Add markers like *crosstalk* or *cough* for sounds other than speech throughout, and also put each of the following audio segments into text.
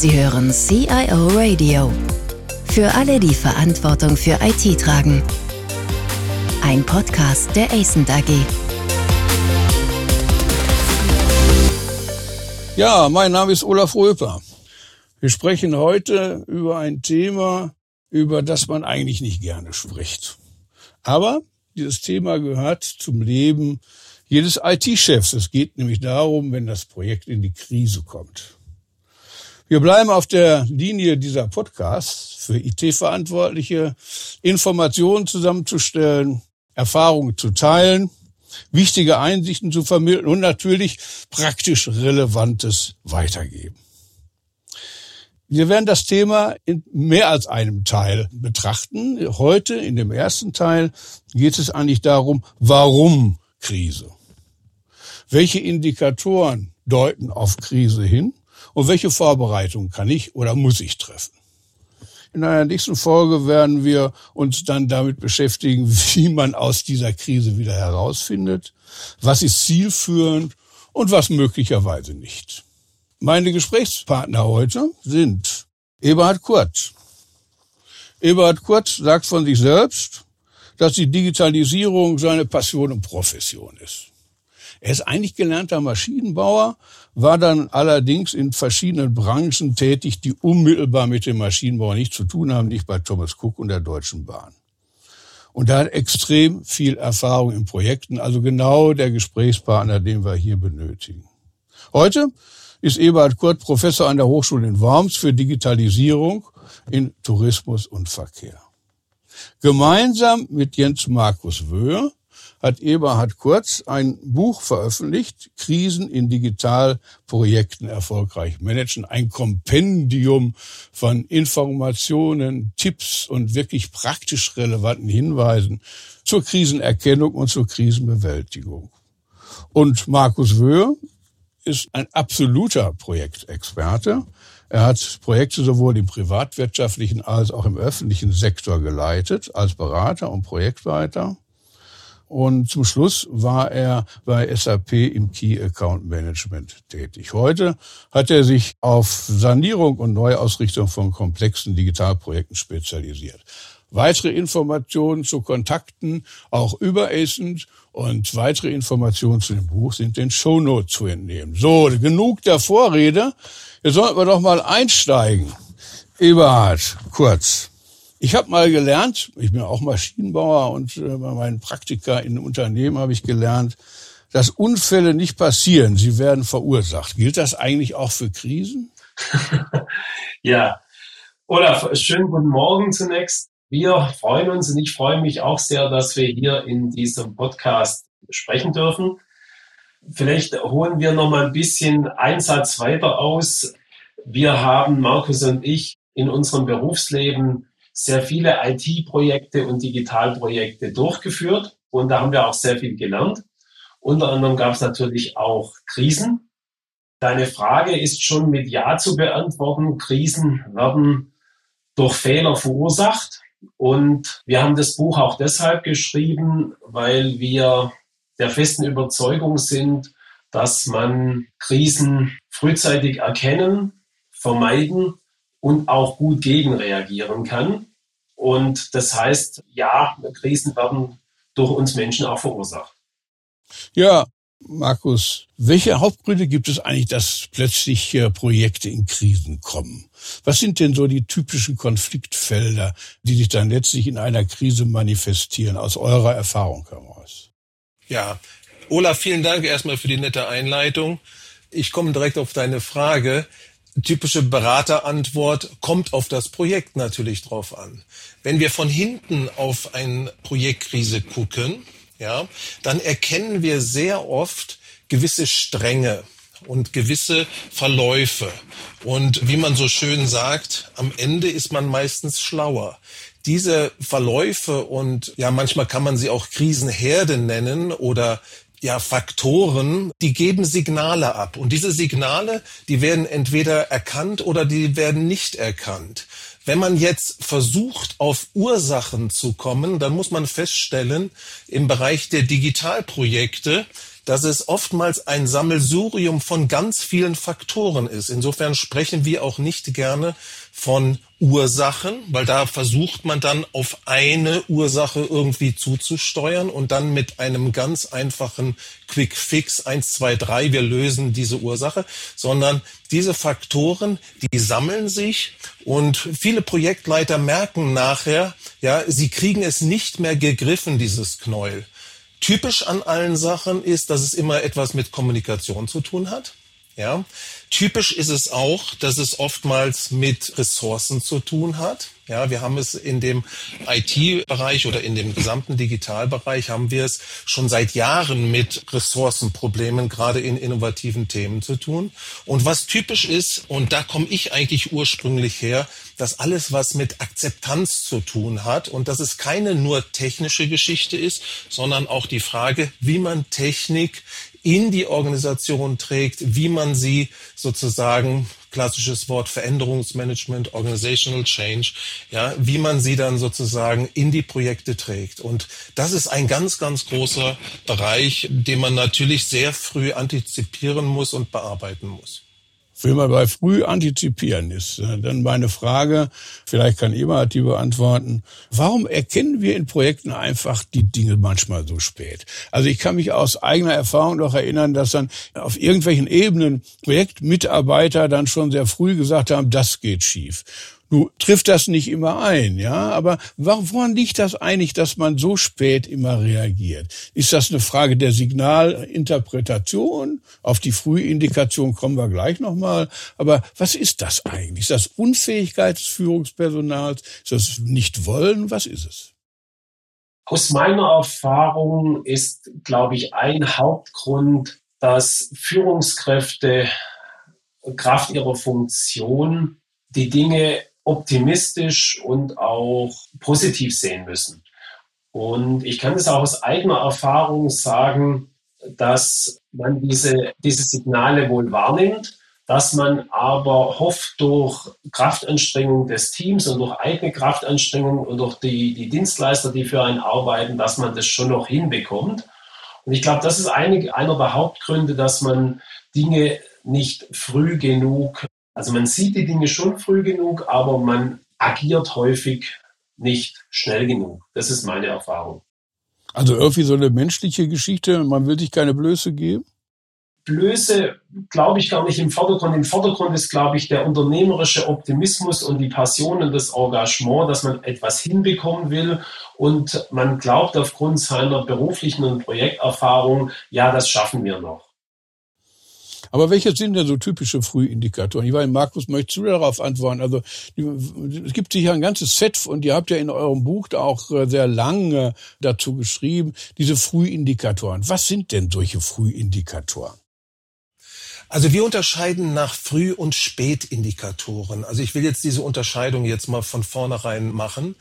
Sie hören CIO Radio. Für alle, die Verantwortung für IT tragen. Ein Podcast der ACENT AG. Ja, mein Name ist Olaf Röper. Wir sprechen heute über ein Thema, über das man eigentlich nicht gerne spricht. Aber dieses Thema gehört zum Leben jedes IT-Chefs. Es geht nämlich darum, wenn das Projekt in die Krise kommt. Wir bleiben auf der Linie dieser Podcasts für IT-Verantwortliche, Informationen zusammenzustellen, Erfahrungen zu teilen, wichtige Einsichten zu vermitteln und natürlich praktisch Relevantes weitergeben. Wir werden das Thema in mehr als einem Teil betrachten. Heute in dem ersten Teil geht es eigentlich darum, warum Krise? Welche Indikatoren deuten auf Krise hin? Und welche Vorbereitungen kann ich oder muss ich treffen. In einer nächsten Folge werden wir uns dann damit beschäftigen, *laughs* wie man aus dieser Krise wieder herausfindet, was ist zielführend und was möglicherweise nicht. Meine Gesprächspartner heute sind Eberhard Kurt. Eberhard Kurt sagt von sich selbst, dass die Digitalisierung seine Passion und Profession ist. Er ist eigentlich gelernter Maschinenbauer, war dann allerdings in verschiedenen Branchen tätig, die unmittelbar mit dem Maschinenbau nichts zu tun haben, nicht bei Thomas Cook und der Deutschen Bahn. Und er hat extrem viel Erfahrung in Projekten, also genau der Gesprächspartner, den wir hier benötigen. Heute ist Eberhard Kurt Professor an der Hochschule in Worms für Digitalisierung in Tourismus und Verkehr. Gemeinsam mit Jens Markus Wöhr hat Eberhard Kurz ein Buch veröffentlicht, Krisen in Digitalprojekten erfolgreich managen, ein Kompendium von Informationen, Tipps und wirklich praktisch relevanten Hinweisen zur Krisenerkennung und zur Krisenbewältigung. Und Markus Wöhr ist ein absoluter Projektexperte. Er hat Projekte sowohl im privatwirtschaftlichen als auch im öffentlichen Sektor geleitet, als Berater und Projektleiter. Und zum Schluss war er bei SAP im Key Account Management tätig. Heute hat er sich auf Sanierung und Neuausrichtung von komplexen Digitalprojekten spezialisiert. Weitere Informationen zu Kontakten auch über ACENT und weitere Informationen zu dem Buch sind den Shownotes zu entnehmen. So, genug der Vorrede. Jetzt sollten wir doch mal einsteigen. Eberhard, kurz. Ich habe mal gelernt, ich bin auch Maschinenbauer und äh, bei meinen Praktika in Unternehmen habe ich gelernt, dass Unfälle nicht passieren, sie werden verursacht. Gilt das eigentlich auch für Krisen? *laughs* ja, Olaf, schönen guten Morgen zunächst. Wir freuen uns und ich freue mich auch sehr, dass wir hier in diesem Podcast sprechen dürfen. Vielleicht holen wir noch mal ein bisschen Einsatz weiter aus. Wir haben, Markus und ich, in unserem Berufsleben sehr viele IT-Projekte und Digitalprojekte durchgeführt und da haben wir auch sehr viel gelernt. Unter anderem gab es natürlich auch Krisen. Deine Frage ist schon mit Ja zu beantworten. Krisen werden durch Fehler verursacht. Und wir haben das Buch auch deshalb geschrieben, weil wir der festen Überzeugung sind, dass man Krisen frühzeitig erkennen, vermeiden und auch gut gegenreagieren kann. Und das heißt, ja, Krisen werden durch uns Menschen auch verursacht. Ja, Markus, welche Hauptgründe gibt es eigentlich, dass plötzlich Projekte in Krisen kommen? Was sind denn so die typischen Konfliktfelder, die sich dann letztlich in einer Krise manifestieren, aus eurer Erfahrung heraus? Ja, Olaf, vielen Dank erstmal für die nette Einleitung. Ich komme direkt auf deine Frage typische Beraterantwort kommt auf das Projekt natürlich drauf an. Wenn wir von hinten auf eine Projektkrise gucken, ja, dann erkennen wir sehr oft gewisse Stränge und gewisse Verläufe. Und wie man so schön sagt, am Ende ist man meistens schlauer. Diese Verläufe und ja, manchmal kann man sie auch Krisenherde nennen oder ja, Faktoren, die geben Signale ab. Und diese Signale, die werden entweder erkannt oder die werden nicht erkannt. Wenn man jetzt versucht, auf Ursachen zu kommen, dann muss man feststellen, im Bereich der Digitalprojekte dass es oftmals ein Sammelsurium von ganz vielen Faktoren ist. Insofern sprechen wir auch nicht gerne von Ursachen, weil da versucht man dann auf eine Ursache irgendwie zuzusteuern und dann mit einem ganz einfachen Quick Fix 1, 2, 3, wir lösen diese Ursache, sondern diese Faktoren, die sammeln sich und viele Projektleiter merken nachher, ja, sie kriegen es nicht mehr gegriffen, dieses Knäuel. Typisch an allen Sachen ist, dass es immer etwas mit Kommunikation zu tun hat. Ja, typisch ist es auch, dass es oftmals mit Ressourcen zu tun hat. Ja, wir haben es in dem IT-Bereich oder in dem gesamten Digitalbereich haben wir es schon seit Jahren mit Ressourcenproblemen, gerade in innovativen Themen zu tun. Und was typisch ist, und da komme ich eigentlich ursprünglich her, dass alles, was mit Akzeptanz zu tun hat und dass es keine nur technische Geschichte ist, sondern auch die Frage, wie man Technik in die Organisation trägt, wie man sie sozusagen klassisches Wort Veränderungsmanagement, Organizational Change, ja, wie man sie dann sozusagen in die Projekte trägt. Und das ist ein ganz, ganz großer Bereich, den man natürlich sehr früh antizipieren muss und bearbeiten muss. Wenn man bei früh antizipieren ist, äh, dann meine Frage, vielleicht kann Eberhard die beantworten, warum erkennen wir in Projekten einfach die Dinge manchmal so spät? Also ich kann mich aus eigener Erfahrung noch erinnern, dass dann auf irgendwelchen Ebenen Projektmitarbeiter dann schon sehr früh gesagt haben, das geht schief. Nu trifft das nicht immer ein, ja, aber woran liegt das eigentlich, dass man so spät immer reagiert? Ist das eine Frage der Signalinterpretation? Auf die Frühindikation kommen wir gleich nochmal. Aber was ist das eigentlich? Ist das Unfähigkeit des Führungspersonals? Ist das Nicht-Wollen? Was ist es? Aus meiner Erfahrung ist, glaube ich, ein Hauptgrund, dass Führungskräfte Kraft ihrer Funktion die Dinge optimistisch und auch positiv sehen müssen. Und ich kann es auch aus eigener Erfahrung sagen, dass man diese, diese Signale wohl wahrnimmt, dass man aber hofft, durch Kraftanstrengung des Teams und durch eigene Kraftanstrengung und durch die, die Dienstleister, die für einen arbeiten, dass man das schon noch hinbekommt. Und ich glaube, das ist eine, einer der Hauptgründe, dass man Dinge nicht früh genug also man sieht die Dinge schon früh genug, aber man agiert häufig nicht schnell genug. Das ist meine Erfahrung. Also irgendwie so eine menschliche Geschichte, man will sich keine Blöße geben? Blöße glaube ich gar nicht im Vordergrund. Im Vordergrund ist, glaube ich, der unternehmerische Optimismus und die Passion und das Engagement, dass man etwas hinbekommen will und man glaubt aufgrund seiner beruflichen und Projekterfahrung, ja, das schaffen wir noch. Aber welche sind denn so typische Frühindikatoren? Ich weiß, Markus, möchtest du darauf antworten? Also es gibt sicher ein ganzes Set und ihr habt ja in eurem Buch da auch äh, sehr lange dazu geschrieben, diese Frühindikatoren. Was sind denn solche Frühindikatoren? Also wir unterscheiden nach Früh- und Spätindikatoren. Also ich will jetzt diese Unterscheidung jetzt mal von vornherein machen.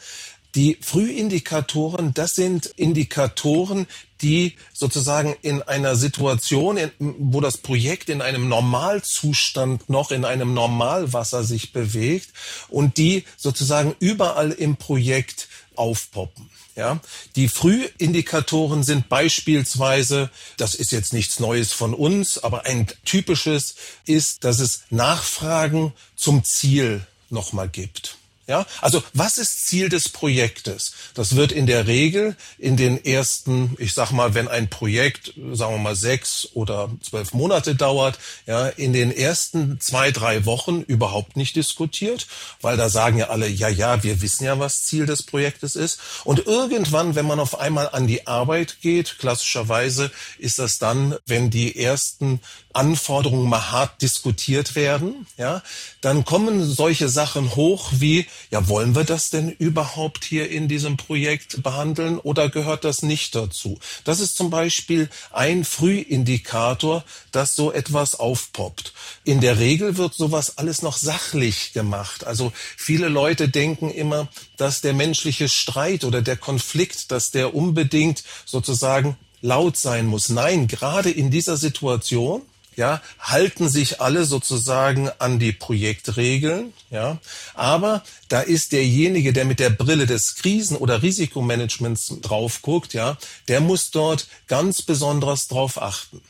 Die Frühindikatoren, das sind Indikatoren, die sozusagen in einer Situation, wo das Projekt in einem Normalzustand noch in einem Normalwasser sich bewegt und die sozusagen überall im Projekt aufpoppen. Ja, die Frühindikatoren sind beispielsweise, das ist jetzt nichts Neues von uns, aber ein typisches ist, dass es Nachfragen zum Ziel nochmal gibt. Ja, also was ist Ziel des Projektes? Das wird in der Regel in den ersten, ich sag mal, wenn ein Projekt, sagen wir mal sechs oder zwölf Monate dauert, ja, in den ersten zwei, drei Wochen überhaupt nicht diskutiert, weil da sagen ja alle, ja, ja, wir wissen ja, was Ziel des Projektes ist. Und irgendwann, wenn man auf einmal an die Arbeit geht, klassischerweise ist das dann, wenn die ersten Anforderungen mal hart diskutiert werden, ja, dann kommen solche Sachen hoch wie, ja, wollen wir das denn überhaupt hier in diesem Projekt behandeln oder gehört das nicht dazu? Das ist zum Beispiel ein Frühindikator, dass so etwas aufpoppt. In der Regel wird sowas alles noch sachlich gemacht. Also viele Leute denken immer, dass der menschliche Streit oder der Konflikt, dass der unbedingt sozusagen laut sein muss. Nein, gerade in dieser Situation ja, halten sich alle sozusagen an die Projektregeln, ja. Aber da ist derjenige, der mit der Brille des Krisen- oder Risikomanagements drauf guckt, ja, der muss dort ganz besonders drauf achten.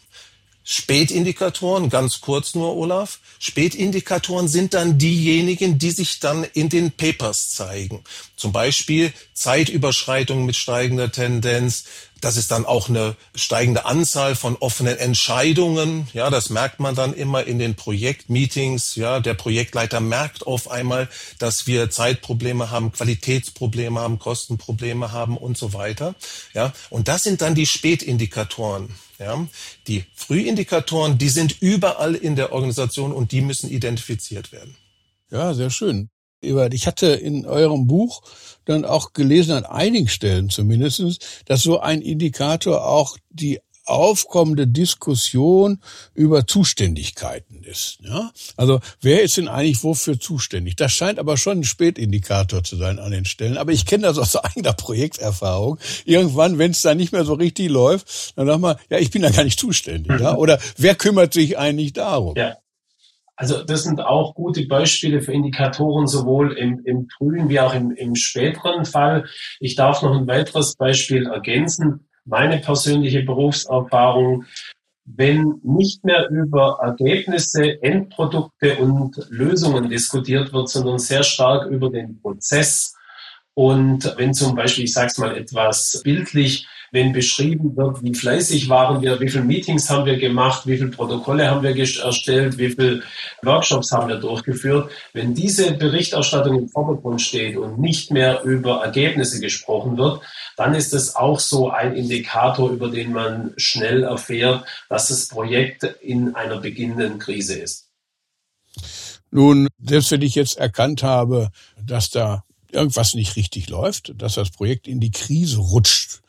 Spätindikatoren, ganz kurz nur, Olaf. Spätindikatoren sind dann diejenigen, die sich dann in den Papers zeigen. Zum Beispiel Zeitüberschreitung mit steigender Tendenz. Das ist dann auch eine steigende Anzahl von offenen Entscheidungen. Ja, das merkt man dann immer in den Projektmeetings. Ja, der Projektleiter merkt auf einmal, dass wir Zeitprobleme haben, Qualitätsprobleme haben, Kostenprobleme haben und so weiter. Ja, und das sind dann die Spätindikatoren. Ja, die Frühindikatoren, die sind überall in der Organisation und die müssen identifiziert werden. Ja, sehr schön. Ich hatte in eurem Buch dann auch gelesen, an einigen Stellen zumindestens, dass so ein Indikator auch die aufkommende Diskussion über Zuständigkeiten ist. Ja? Also wer ist denn eigentlich wofür zuständig? Das scheint aber schon ein Spätindikator zu sein an den Stellen. Aber ich kenne das aus *laughs* eigener Projekterfahrung. Irgendwann, wenn es da nicht mehr so richtig läuft, dann sagt man, ja, ich bin da gar nicht zuständig. Ja? Oder wer kümmert sich eigentlich darum? Ja. Also das sind auch gute Beispiele für Indikatoren, sowohl im, im frühen wie auch im, im späteren Fall. Ich darf noch ein weiteres Beispiel ergänzen. Meine persönliche Berufserfahrung, wenn nicht mehr über Ergebnisse, Endprodukte und Lösungen diskutiert wird, sondern sehr stark über den Prozess. Und wenn zum Beispiel, ich sage es mal etwas bildlich, wenn beschrieben wird, wie fleißig waren wir, wie viele Meetings haben wir gemacht, wie viele Protokolle haben wir erstellt, wie viele Workshops haben wir durchgeführt. Wenn diese Berichterstattung im Vordergrund steht und nicht mehr über Ergebnisse gesprochen wird, dann ist es auch so ein Indikator, über den man schnell erfährt, dass das Projekt in einer beginnenden Krise ist. Nun, selbst wenn ich jetzt erkannt habe, dass da irgendwas nicht richtig läuft, dass das Projekt in die Krise rutscht,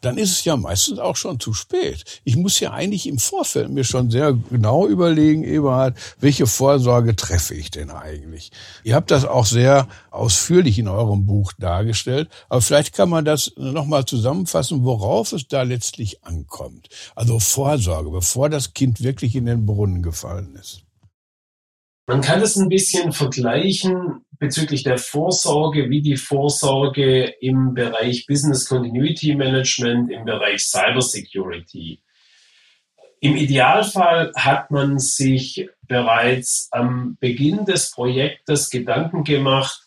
dann ist es ja meistens auch schon zu spät. Ich muss ja eigentlich im Vorfeld mir schon sehr genau überlegen, Eberhard, welche Vorsorge treffe ich denn eigentlich? Ihr habt das auch sehr ausführlich in eurem Buch dargestellt, aber vielleicht kann man das nochmal zusammenfassen, worauf es da letztlich ankommt. Also Vorsorge, bevor das Kind wirklich in den Brunnen gefallen ist. Man kann es ein bisschen vergleichen bezüglich der Vorsorge, wie die Vorsorge im Bereich Business Continuity Management, im Bereich Cyber Security. Im Idealfall hat man sich bereits am Beginn des Projektes Gedanken gemacht,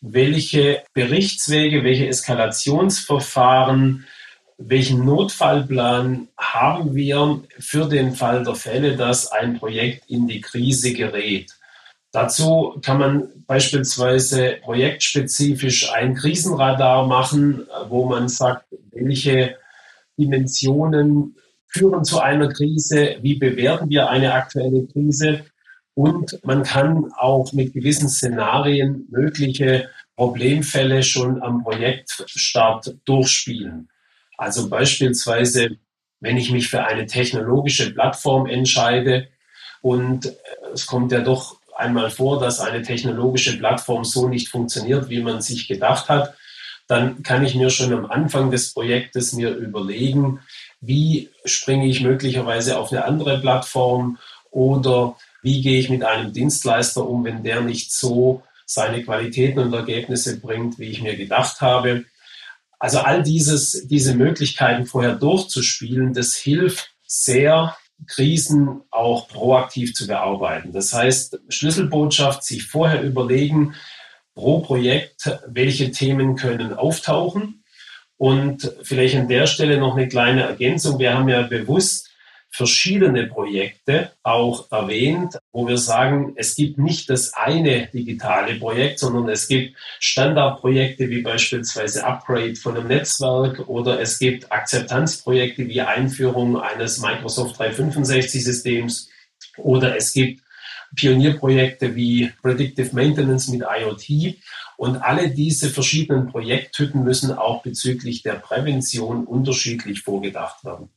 welche Berichtswege, welche Eskalationsverfahren, welchen Notfallplan haben wir für den Fall der Fälle, dass ein Projekt in die Krise gerät. Dazu kann man beispielsweise projektspezifisch ein Krisenradar machen, wo man sagt, welche Dimensionen führen zu einer Krise, wie bewerten wir eine aktuelle Krise und man kann auch mit gewissen Szenarien mögliche Problemfälle schon am Projektstart durchspielen. Also beispielsweise, wenn ich mich für eine technologische Plattform entscheide und es kommt ja doch einmal vor, dass eine technologische Plattform so nicht funktioniert, wie man sich gedacht hat, dann kann ich mir schon am Anfang des Projektes mir überlegen, wie springe ich möglicherweise auf eine andere Plattform oder wie gehe ich mit einem Dienstleister um, wenn der nicht so seine Qualitäten und Ergebnisse bringt, wie ich mir gedacht habe. Also all dieses, diese Möglichkeiten vorher durchzuspielen, das hilft sehr, Krisen auch proaktiv zu bearbeiten. Das heißt, Schlüsselbotschaft, sich vorher überlegen, pro Projekt, welche Themen können auftauchen. Und vielleicht an der Stelle noch eine kleine Ergänzung. Wir haben ja bewusst verschiedene Projekte auch erwähnt, wo wir sagen, es gibt nicht das eine digitale Projekt, sondern es gibt Standardprojekte wie beispielsweise Upgrade von einem Netzwerk oder es gibt Akzeptanzprojekte wie Einführung eines Microsoft 365 Systems oder es gibt Pionierprojekte wie Predictive Maintenance mit IoT. Und alle diese verschiedenen Projekttypen müssen auch bezüglich der Prävention unterschiedlich vorgedacht werden.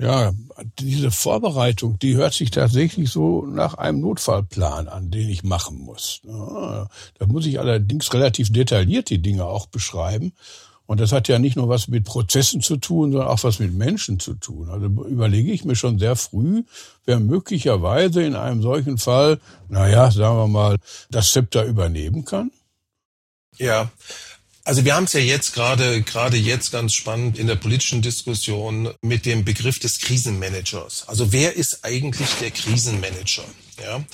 Ja, diese Vorbereitung, die hört sich tatsächlich so nach einem Notfallplan an, den ich machen muss. Da muss ich allerdings relativ detailliert die Dinge auch beschreiben. Und das hat ja nicht nur was mit Prozessen zu tun, sondern auch was mit Menschen zu tun. Also überlege ich mir schon sehr früh, wer möglicherweise in einem solchen Fall, naja, sagen wir mal, das Zepter übernehmen kann. Ja, also wir haben es ja jetzt gerade gerade jetzt ganz spannend in der politischen Diskussion mit dem Begriff des Krisenmanagers. Also wer ist eigentlich der Krisenmanager? Ja.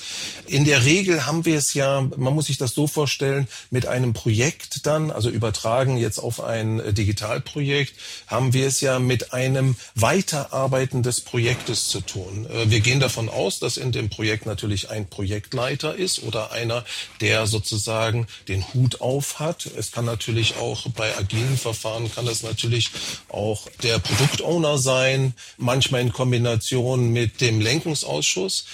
In der Regel haben wir es ja, man muss sich das so vorstellen, mit einem Projekt dann, also übertragen jetzt auf ein äh, Digitalprojekt, haben wir es ja mit einem Weiterarbeiten des Projektes zu tun. Äh, wir gehen davon aus, dass in dem Projekt natürlich ein Projektleiter ist oder einer, der sozusagen den Hut auf hat. Es kann natürlich auch bei agilen Verfahren kann das natürlich auch der Produktowner sein, manchmal in Kombination mit dem Lenkungsausschuss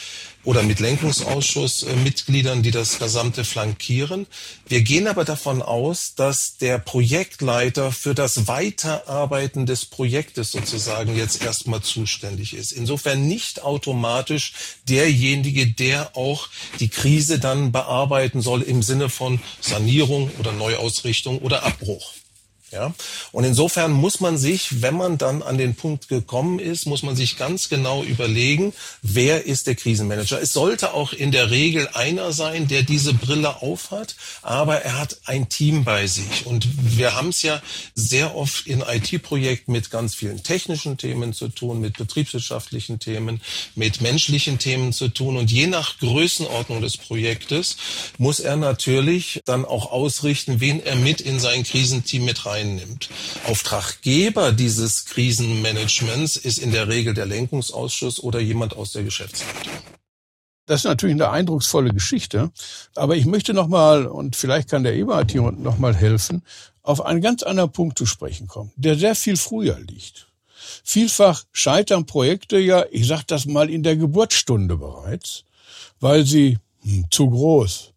oder mit Lenkungsausschussmitgliedern, die das Gesamte flankieren. Wir gehen aber davon aus, dass der Projektleiter für das Weiterarbeiten des Projektes sozusagen jetzt erstmal zuständig ist. Insofern nicht automatisch derjenige, der auch die Krise dann bearbeiten soll im Sinne von Sanierung oder Neuausrichtung oder Abbruch. Ja? Und insofern muss man sich, wenn man dann an den Punkt gekommen ist, muss man sich ganz genau überlegen, wer ist der Krisenmanager. Es sollte auch in der Regel einer sein, der diese Brille aufhat, aber er hat ein Team bei sich. Und wir haben es ja sehr oft in IT-Projekten mit ganz vielen technischen Themen zu tun, mit betriebswirtschaftlichen Themen, mit menschlichen Themen zu tun. Und je nach Größenordnung des Projektes muss er natürlich dann auch ausrichten, wen er mit in sein Krisenteam mit rein einnimmt. Auftraggeber dieses Krisenmanagements ist in der Regel der Lenkungsausschuss oder jemand aus der Geschäftsleitung. Das ist natürlich eine eindrucksvolle Geschichte, aber ich möchte noch mal und vielleicht kann der Eberhard hier noch mal helfen, auf einen ganz anderen Punkt zu sprechen kommen, der sehr viel früher liegt. Vielfach scheitern Projekte ja, ich sage das mal in der Geburtsstunde bereits, weil sie hm, zu groß,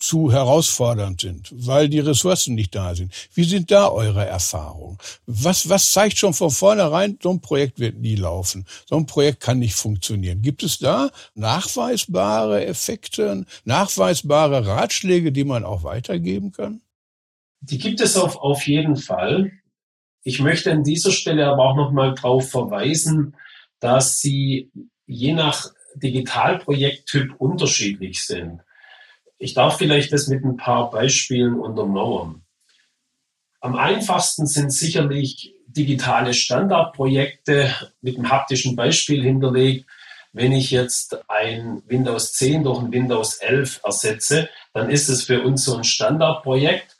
zu herausfordernd sind, weil die Ressourcen nicht da sind. Wie sind da eure Erfahrungen? Was, was zeigt schon von vornherein, so ein Projekt wird nie laufen, so ein Projekt kann nicht funktionieren? Gibt es da nachweisbare Effekte, nachweisbare Ratschläge, die man auch weitergeben kann? Die gibt es auf, auf jeden Fall. Ich möchte an dieser Stelle aber auch nochmal darauf verweisen, dass sie je nach Digitalprojekttyp unterschiedlich sind. Ich darf vielleicht das mit ein paar Beispielen untermauern. Am einfachsten sind sicherlich digitale Standardprojekte mit einem haptischen Beispiel hinterlegt. Wenn ich jetzt ein Windows 10 durch ein Windows 11 ersetze, dann ist es für uns so ein Standardprojekt.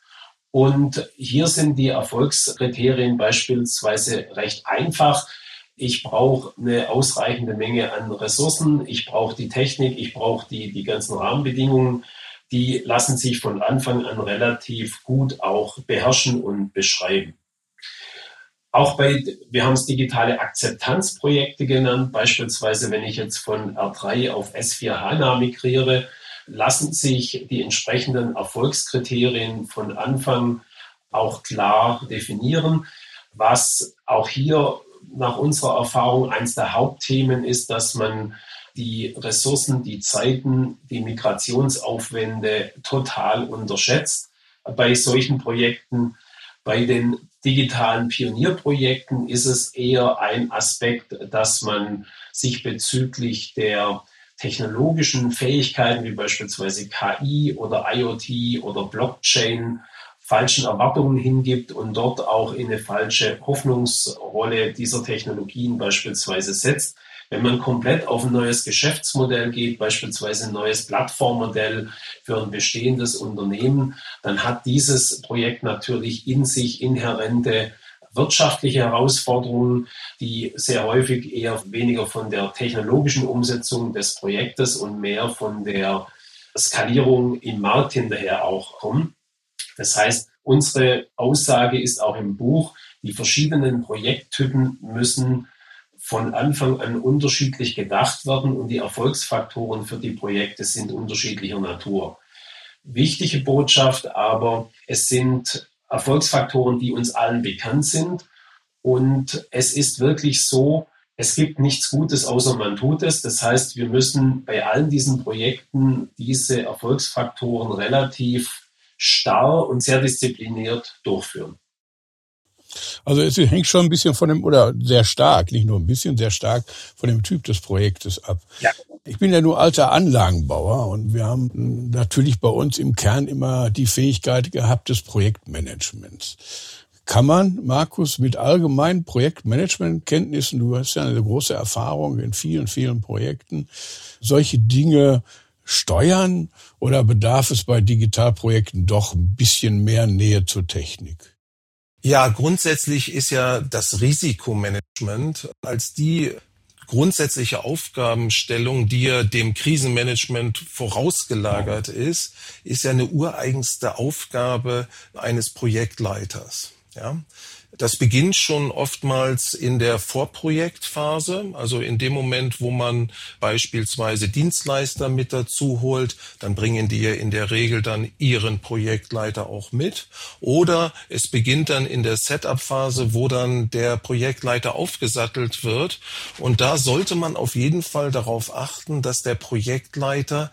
Und hier sind die Erfolgskriterien beispielsweise recht einfach. Ich brauche eine ausreichende Menge an Ressourcen, ich brauche die Technik, ich brauche die, die ganzen Rahmenbedingungen die lassen sich von Anfang an relativ gut auch beherrschen und beschreiben. Auch bei, wir haben es digitale Akzeptanzprojekte genannt, beispielsweise wenn ich jetzt von R3 auf S4 HANA migriere, lassen sich die entsprechenden Erfolgskriterien von Anfang auch klar definieren. Was auch hier nach unserer Erfahrung eines der Hauptthemen ist, dass man die Ressourcen, die Zeiten, die Migrationsaufwände total unterschätzt bei solchen Projekten. Bei den digitalen Pionierprojekten ist es eher ein Aspekt, dass man sich bezüglich der technologischen Fähigkeiten wie beispielsweise KI oder IoT oder Blockchain falschen Erwartungen hingibt und dort auch in eine falsche Hoffnungsrolle dieser Technologien beispielsweise setzt. Wenn man komplett auf ein neues Geschäftsmodell geht, beispielsweise ein neues Plattformmodell für ein bestehendes Unternehmen, dann hat dieses Projekt natürlich in sich inhärente wirtschaftliche Herausforderungen, die sehr häufig eher weniger von der technologischen Umsetzung des Projektes und mehr von der Skalierung im Markt hinterher auch kommen. Das heißt, unsere Aussage ist auch im Buch, die verschiedenen Projekttypen müssen von Anfang an unterschiedlich gedacht werden und die Erfolgsfaktoren für die Projekte sind unterschiedlicher Natur. Wichtige Botschaft aber, es sind Erfolgsfaktoren, die uns allen bekannt sind und es ist wirklich so, es gibt nichts Gutes, außer man tut es. Das heißt, wir müssen bei allen diesen Projekten diese Erfolgsfaktoren relativ starr und sehr diszipliniert durchführen. Also es hängt schon ein bisschen von dem, oder sehr stark, nicht nur ein bisschen, sehr stark von dem Typ des Projektes ab. Ja. Ich bin ja nur alter Anlagenbauer und wir haben natürlich bei uns im Kern immer die Fähigkeit gehabt des Projektmanagements. Kann man, Markus, mit allgemeinen Projektmanagementkenntnissen, du hast ja eine große Erfahrung in vielen, vielen Projekten, solche Dinge steuern oder bedarf es bei Digitalprojekten doch ein bisschen mehr Nähe zur Technik? Ja, grundsätzlich ist ja das Risikomanagement als die grundsätzliche Aufgabenstellung, die ja dem Krisenmanagement vorausgelagert ist, ist ja eine ureigenste Aufgabe eines Projektleiters. Ja, das beginnt schon oftmals in der Vorprojektphase, also in dem Moment, wo man beispielsweise Dienstleister mit dazu holt, dann bringen die ja in der Regel dann ihren Projektleiter auch mit. Oder es beginnt dann in der Setup-Phase, wo dann der Projektleiter aufgesattelt wird. Und da sollte man auf jeden Fall darauf achten, dass der Projektleiter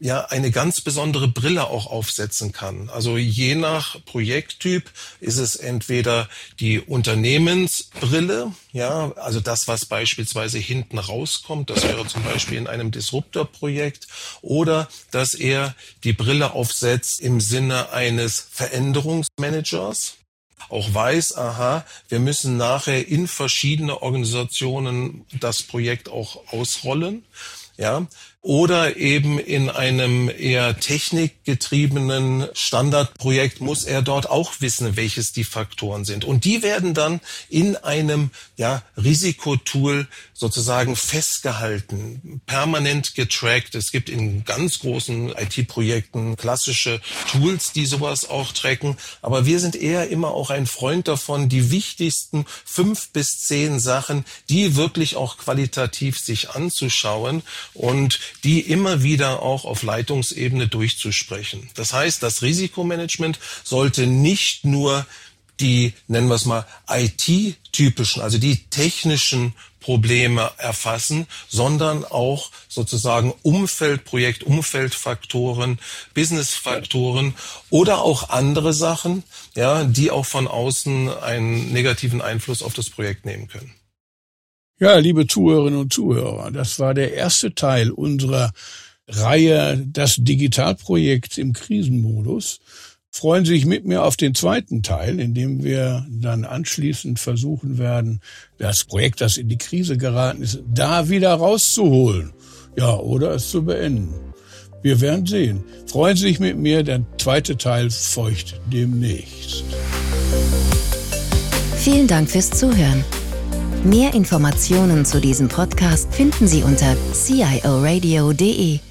ja eine ganz besondere Brille auch aufsetzen kann. Also je nach Projekttyp ist es entweder die Unternehmensbrille, ja, also das, was beispielsweise hinten rauskommt, das wäre zum Beispiel in einem Disruptor-Projekt, oder dass er die Brille aufsetzt im Sinne eines Veränderungsmanagers, auch weiß, aha, wir müssen nachher in verschiedene Organisationen das Projekt auch ausrollen ja, oder eben in einem eher technikgetriebenen Standardprojekt muss er dort auch wissen, welches die Faktoren sind. Und die werden dann in einem ja, Risikotool sozusagen festgehalten, permanent getrackt. Es gibt in ganz großen IT-Projekten klassische Tools, die sowas auch tracken. Aber wir sind eher immer auch ein Freund davon, die wichtigsten fünf bis zehn Sachen, die wirklich auch qualitativ sich anzuschauen und die immer wieder auch auf Leitungsebene durchzusprechen. Das heißt, das Risikomanagement sollte nicht nur die, nennen wir es mal, IT-typischen, also die technischen Probleme erfassen, sondern auch sozusagen Umfeldprojekt, Umfeldfaktoren, Businessfaktoren oder auch andere Sachen, ja, die auch von außen einen negativen Einfluss auf das Projekt nehmen können. Ja, liebe Zuhörerinnen und Zuhörer, das war der erste Teil unserer Reihe Das Digitalprojekt im Krisenmodus. Freuen Sie sich mit mir auf den zweiten Teil, in dem wir dann anschließend versuchen werden, das Projekt, das in die Krise geraten ist, da wieder rauszuholen. Ja, oder es zu beenden. Wir werden sehen. Freuen Sie sich mit mir, der zweite Teil feucht demnächst. Vielen Dank fürs Zuhören. Mehr Informationen zu diesem Podcast finden Sie unter cioradio.de.